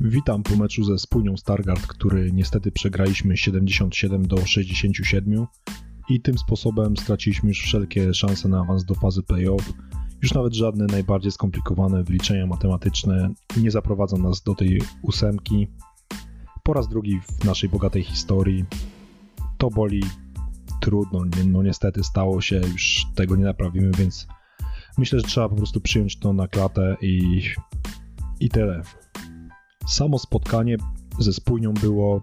Witam po meczu ze Spójnią Stargard, który niestety przegraliśmy 77 do 67 i tym sposobem straciliśmy już wszelkie szanse na awans do fazy playoff. Już nawet żadne najbardziej skomplikowane wyliczenia matematyczne nie zaprowadzą nas do tej ósemki. Po raz drugi w naszej bogatej historii. To boli, trudno, no niestety stało się, już tego nie naprawimy, więc myślę, że trzeba po prostu przyjąć to na klatę i, i tyle. Samo spotkanie ze spójnią było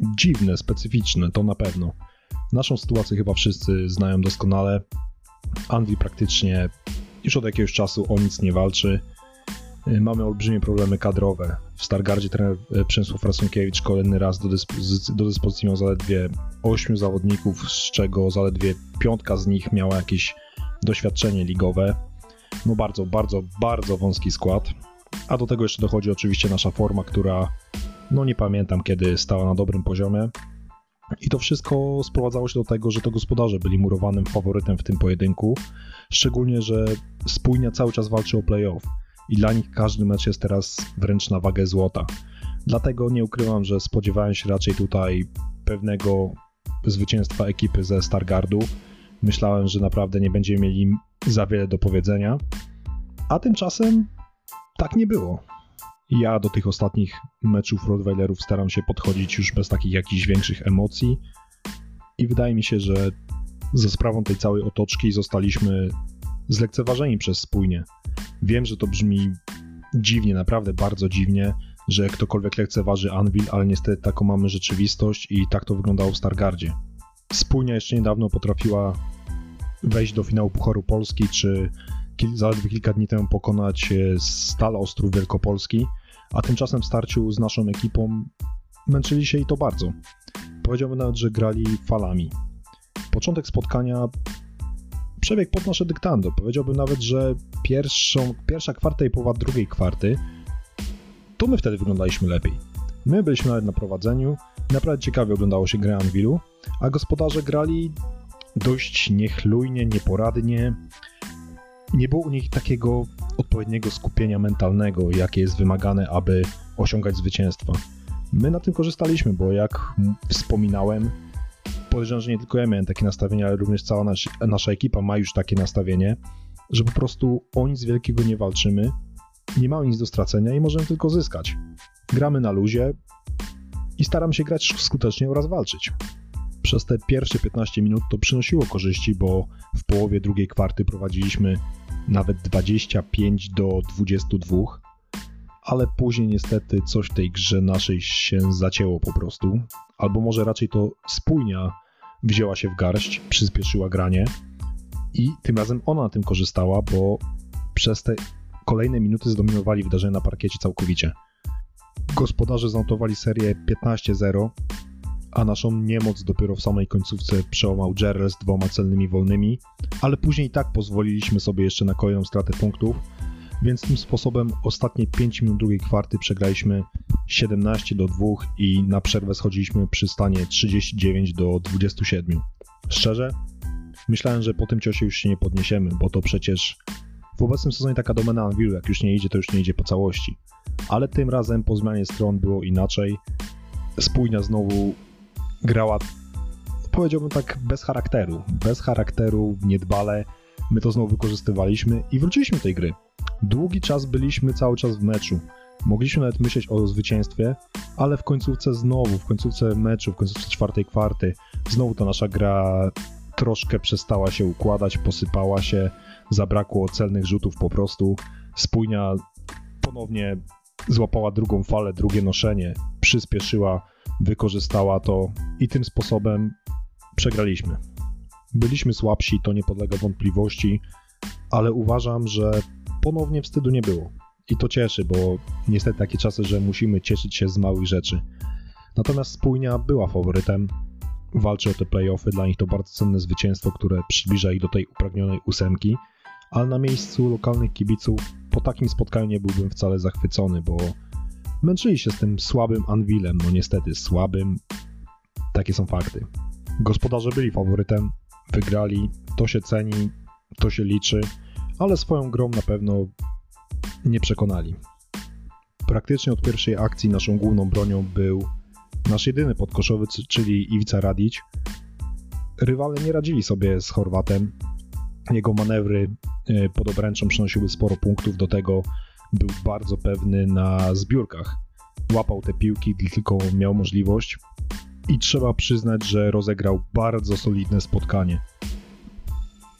dziwne, specyficzne, to na pewno. Naszą sytuację chyba wszyscy znają doskonale. Andy praktycznie już od jakiegoś czasu o nic nie walczy. Mamy olbrzymie problemy kadrowe. W Stargardzie trener e, Przemysław Rasunkiewicz kolejny raz do, dyspozycji, do dyspozycji miał zaledwie 8 zawodników, z czego zaledwie piątka z nich miała jakieś doświadczenie ligowe. No bardzo, bardzo, bardzo wąski skład. A do tego jeszcze dochodzi oczywiście nasza forma, która no nie pamiętam kiedy stała na dobrym poziomie. I to wszystko sprowadzało się do tego, że to gospodarze byli murowanym faworytem w tym pojedynku. Szczególnie, że spójnia cały czas walczy o playoff i dla nich każdy mecz jest teraz wręcz na wagę złota. Dlatego nie ukrywam, że spodziewałem się raczej tutaj pewnego zwycięstwa ekipy ze Stargardu. Myślałem, że naprawdę nie będziemy mieli za wiele do powiedzenia. A tymczasem tak nie było. Ja do tych ostatnich meczów Rottweilerów staram się podchodzić już bez takich jakichś większych emocji i wydaje mi się, że ze sprawą tej całej otoczki zostaliśmy zlekceważeni przez spójnie. Wiem, że to brzmi dziwnie, naprawdę bardzo dziwnie, że ktokolwiek lekceważy Anvil, ale niestety taką mamy rzeczywistość i tak to wyglądało w Stargardzie. Spójnia jeszcze niedawno potrafiła wejść do finału Pucharu Polski, czy zaledwie kilka dni temu pokonać e, Stal Ostrów Wielkopolski, a tymczasem w starciu z naszą ekipą męczyli się i to bardzo. Powiedziałbym nawet, że grali falami. Początek spotkania przebiegł pod nasze dyktando. Powiedziałbym nawet, że pierwszą, pierwsza kwarta i połowa drugiej kwarty to my wtedy wyglądaliśmy lepiej. My byliśmy nawet na prowadzeniu, naprawdę ciekawie oglądało się grę Anvilu, a gospodarze grali dość niechlujnie, nieporadnie, nie było u nich takiego odpowiedniego skupienia mentalnego, jakie jest wymagane, aby osiągać zwycięstwa. My na tym korzystaliśmy, bo jak wspominałem, podejrzewam, że nie tylko ja miałem takie nastawienie, ale również cała nasz, nasza ekipa ma już takie nastawienie, że po prostu o nic wielkiego nie walczymy, nie mamy nic do stracenia i możemy tylko zyskać. Gramy na luzie i staramy się grać skutecznie oraz walczyć przez te pierwsze 15 minut to przynosiło korzyści, bo w połowie drugiej kwarty prowadziliśmy nawet 25 do 22, ale później niestety coś w tej grze naszej się zacięło po prostu, albo może raczej to spójnia wzięła się w garść, przyspieszyła granie i tym razem ona na tym korzystała, bo przez te kolejne minuty zdominowali wydarzenia na parkiecie całkowicie. Gospodarze zanotowali serię 15-0, a naszą niemoc dopiero w samej końcówce przełamał Jerry z dwoma celnymi wolnymi, ale później i tak pozwoliliśmy sobie jeszcze na kolejną stratę punktów, więc tym sposobem ostatnie 5 minut drugiej kwarty przegraliśmy 17 do 2 i na przerwę schodziliśmy przy stanie 39 do 27. Szczerze, myślałem, że po tym ciosie już się nie podniesiemy, bo to przecież w obecnym sezonie taka domena Anvilu, jak już nie idzie, to już nie idzie po całości. Ale tym razem po zmianie stron było inaczej. Spójnia znowu grała, powiedziałbym tak, bez charakteru. Bez charakteru, niedbale. My to znowu wykorzystywaliśmy i wróciliśmy do tej gry. Długi czas byliśmy cały czas w meczu. Mogliśmy nawet myśleć o zwycięstwie, ale w końcówce znowu, w końcówce meczu, w końcówce czwartej kwarty, znowu ta nasza gra troszkę przestała się układać, posypała się, zabrakło celnych rzutów po prostu. Spójnia ponownie złapała drugą falę, drugie noszenie, przyspieszyła wykorzystała to i tym sposobem przegraliśmy. Byliśmy słabsi, to nie podlega wątpliwości, ale uważam, że ponownie wstydu nie było. I to cieszy, bo niestety takie czasy, że musimy cieszyć się z małych rzeczy. Natomiast Spójnia była faworytem, walczy o te playoffy, dla nich to bardzo cenne zwycięstwo, które przybliża ich do tej upragnionej ósemki, ale na miejscu lokalnych kibiców po takim spotkaniu nie byłbym wcale zachwycony, bo Męczyli się z tym słabym Anvilem, no niestety słabym. Takie są fakty. Gospodarze byli faworytem, wygrali, to się ceni, to się liczy, ale swoją grą na pewno nie przekonali. Praktycznie od pierwszej akcji naszą główną bronią był nasz jedyny podkoszowy, czyli Iwica Radić. Rywale nie radzili sobie z Chorwatem. Jego manewry e, pod obręczą przynosiły sporo punktów, do tego był bardzo pewny na zbiórkach. Łapał te piłki, gdy tylko miał możliwość i trzeba przyznać, że rozegrał bardzo solidne spotkanie.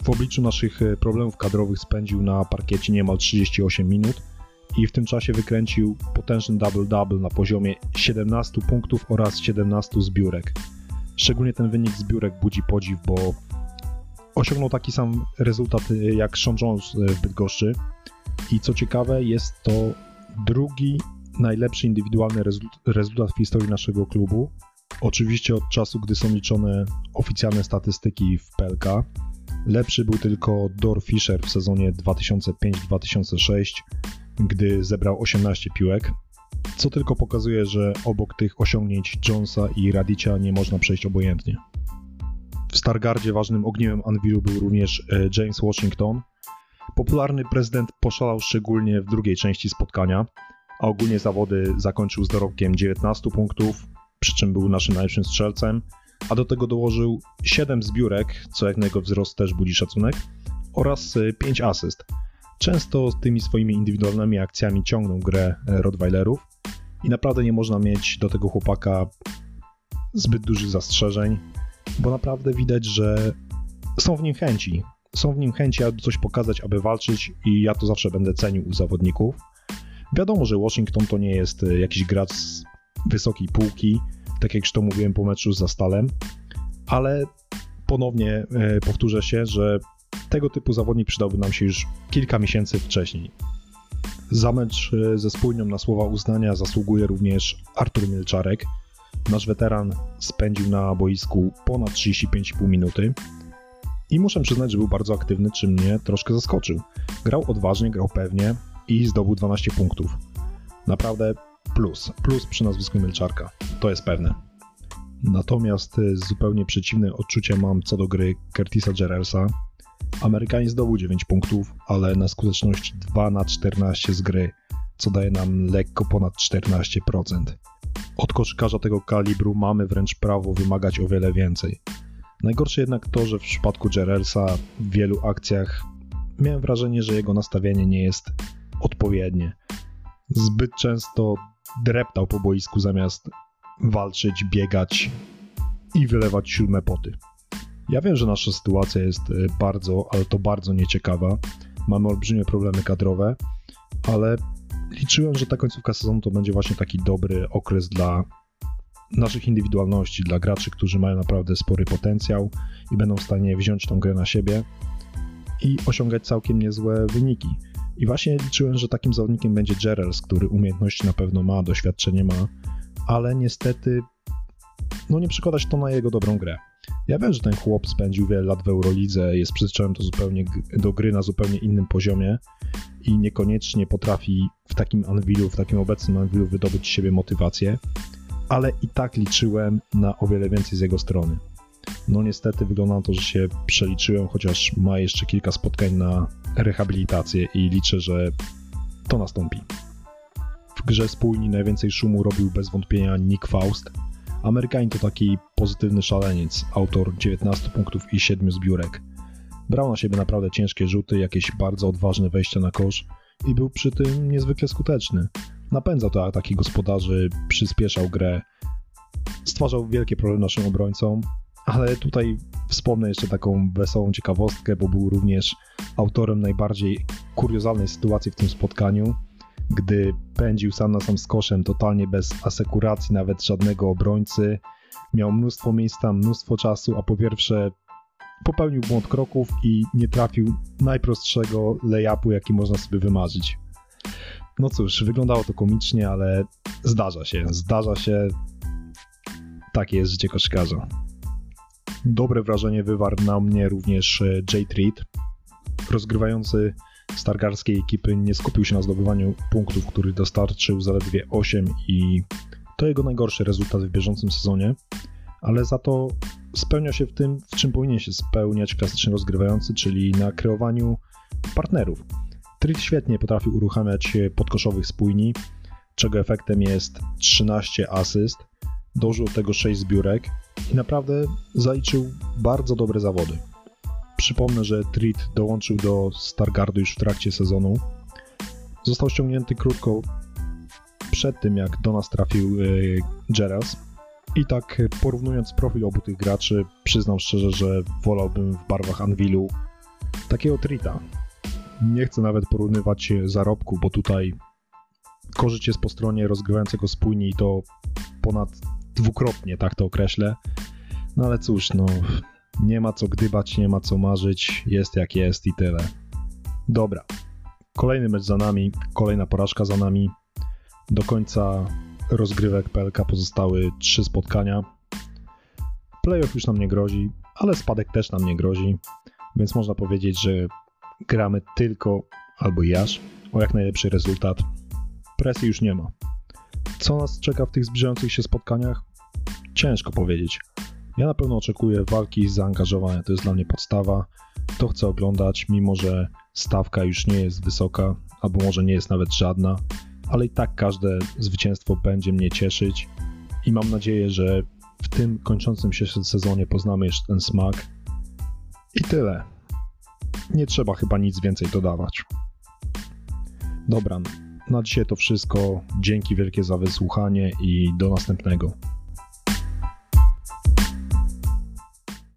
W obliczu naszych e, problemów kadrowych spędził na parkiecie niemal 38 minut i w tym czasie wykręcił potężny double-double na poziomie 17 punktów oraz 17 zbiórek. Szczególnie ten wynik zbiórek budzi podziw, bo osiągnął taki sam rezultat e, jak Sean Jones e, w Bydgoszczy i co ciekawe jest to drugi najlepszy indywidualny rezultat w historii naszego klubu. Oczywiście od czasu, gdy są liczone oficjalne statystyki w PLK. Lepszy był tylko Dor Fischer w sezonie 2005-2006, gdy zebrał 18 piłek, co tylko pokazuje, że obok tych osiągnięć Jonesa i Radicia nie można przejść obojętnie. W Stargardzie ważnym ogniwem Anvilu był również e, James Washington. Popularny prezydent poszalał szczególnie w drugiej części spotkania, a ogólnie zawody zakończył z dorobkiem 19 punktów, przy czym był naszym najlepszym strzelcem, a do tego dołożył 7 zbiórek, co jak na jego wzrost też budzi szacunek, oraz 5 e, asyst. Często tymi swoimi indywidualnymi akcjami ciągną grę e, Rottweilerów i naprawdę nie można mieć do tego chłopaka zbyt dużych zastrzeżeń, bo naprawdę widać, że są w nim chęci. Są w nim chęci, aby coś pokazać, aby walczyć i ja to zawsze będę cenił u zawodników. Wiadomo, że Washington to nie jest e, jakiś gracz z wysokiej półki, tak jak już to mówiłem po meczu z Zastalem, ale ponownie e, powtórzę się, że tego typu zawodnik przydałby nam się już kilka miesięcy wcześniej. Za mecz e, ze spójnią na słowa uznania zasługuje również Artur Milczarek. Nasz weteran spędził na boisku ponad 35,5 minuty i muszę przyznać, że był bardzo aktywny, czym mnie troszkę zaskoczył. Grał odważnie, grał pewnie i zdobył 12 punktów. Naprawdę plus, plus przy nazwisku Milczarka, to jest pewne. Natomiast e, zupełnie przeciwne odczucie mam co do gry Curtisa Gerersa, Amerykanin zdobył 9 punktów, ale na skuteczność 2 na 14 z gry, co daje nam lekko ponad 14%. Od koszykarza tego kalibru mamy wręcz prawo wymagać o wiele więcej. Najgorsze jednak to, że w przypadku Jerelsa w wielu akcjach miałem wrażenie, że jego nastawienie nie jest odpowiednie. Zbyt często dreptał po boisku zamiast walczyć, biegać i wylewać siódme poty. Ja wiem, że nasza sytuacja jest e, bardzo, ale to bardzo nieciekawa. Mamy olbrzymie problemy kadrowe, ale liczyłem, że ta końcówka sezonu to będzie właśnie taki dobry okres dla naszych indywidualności, dla graczy, którzy mają naprawdę spory potencjał i będą w stanie wziąć tą grę na siebie i osiągać całkiem niezłe wyniki. I właśnie liczyłem, że takim zawodnikiem będzie Gerels, który umiejętności na pewno ma, doświadczenie ma, ale niestety no nie przekładać to na jego dobrą grę. Ja wiem, że ten chłop spędził wiele lat w Eurolidze, jest przyzwyczajony do, zupełnie, do gry na zupełnie innym poziomie i niekoniecznie potrafi w takim Anvilu, w takim obecnym Anvilu wydobyć z siebie motywację, ale i tak liczyłem na o wiele więcej z jego strony. No niestety wygląda na to, że się przeliczyłem, chociaż ma jeszcze kilka spotkań na rehabilitację i liczę, że to nastąpi. W grze spójni najwięcej szumu robił bez wątpienia Nick Faust, Amerykanin to taki pozytywny szaleniec, autor 19 punktów i 7 zbiórek. Brał na siebie naprawdę ciężkie rzuty, jakieś bardzo odważne wejścia na kosz i był przy tym niezwykle skuteczny. Napędzał to ataki gospodarzy, przyspieszał grę, stwarzał wielkie problemy naszym obrońcom, ale tutaj wspomnę jeszcze taką wesołą ciekawostkę, bo był również autorem najbardziej kuriozalnej sytuacji w tym spotkaniu gdy pędził sam na sam z koszem, totalnie bez asekuracji, nawet żadnego obrońcy. Miał mnóstwo miejsca, mnóstwo czasu, a po pierwsze popełnił błąd kroków i nie trafił najprostszego layupu, jaki można sobie wymarzyć. No cóż, wyglądało to komicznie, ale zdarza się, zdarza się. Takie jest życie koszykarza. Dobre wrażenie wywarł na mnie również e, Jay Treat, rozgrywający stargarskiej ekipy nie skupił się na zdobywaniu punktów, który dostarczył zaledwie 8 i to jego najgorszy rezultat w bieżącym sezonie, ale za to spełnia się w tym, w czym powinien się spełniać klasyczny rozgrywający, czyli na kreowaniu partnerów. Trill świetnie potrafił uruchamiać podkoszowych spójni, czego efektem jest 13 asyst, dożył tego 6 zbiórek i naprawdę zaliczył bardzo dobre zawody. Przypomnę, że Treat dołączył do Stargardu już w trakcie sezonu. Został ściągnięty krótko przed tym, jak do nas trafił yy. I tak porównując profil obu tych graczy, przyznam szczerze, że wolałbym w barwach Anvilu takiego Trita. Nie chcę nawet porównywać zarobku, bo tutaj korzyść jest po stronie rozgrywającego spójnie i to ponad dwukrotnie, tak to określę. No ale cóż, no nie ma co gdybać, nie ma co marzyć, jest jak jest i tyle. Dobra, kolejny mecz za nami, kolejna porażka za nami. Do końca rozgrywek PLK pozostały trzy spotkania. Playoff już nam nie grozi, ale spadek też nam nie grozi, więc można powiedzieć, że gramy tylko albo jaż o jak najlepszy rezultat. Presji już nie ma. Co nas czeka w tych zbliżających się spotkaniach? Ciężko powiedzieć. Ja na pewno oczekuję walki i zaangażowania, to jest dla mnie podstawa. To chcę oglądać, mimo że stawka już nie jest wysoka, albo może nie jest nawet żadna, ale i tak każde zwycięstwo będzie mnie cieszyć i mam nadzieję, że w tym kończącym się sezonie poznamy jeszcze ten smak. I tyle. Nie trzeba chyba nic więcej dodawać. Dobra, na dzisiaj to wszystko. Dzięki wielkie za wysłuchanie i do następnego.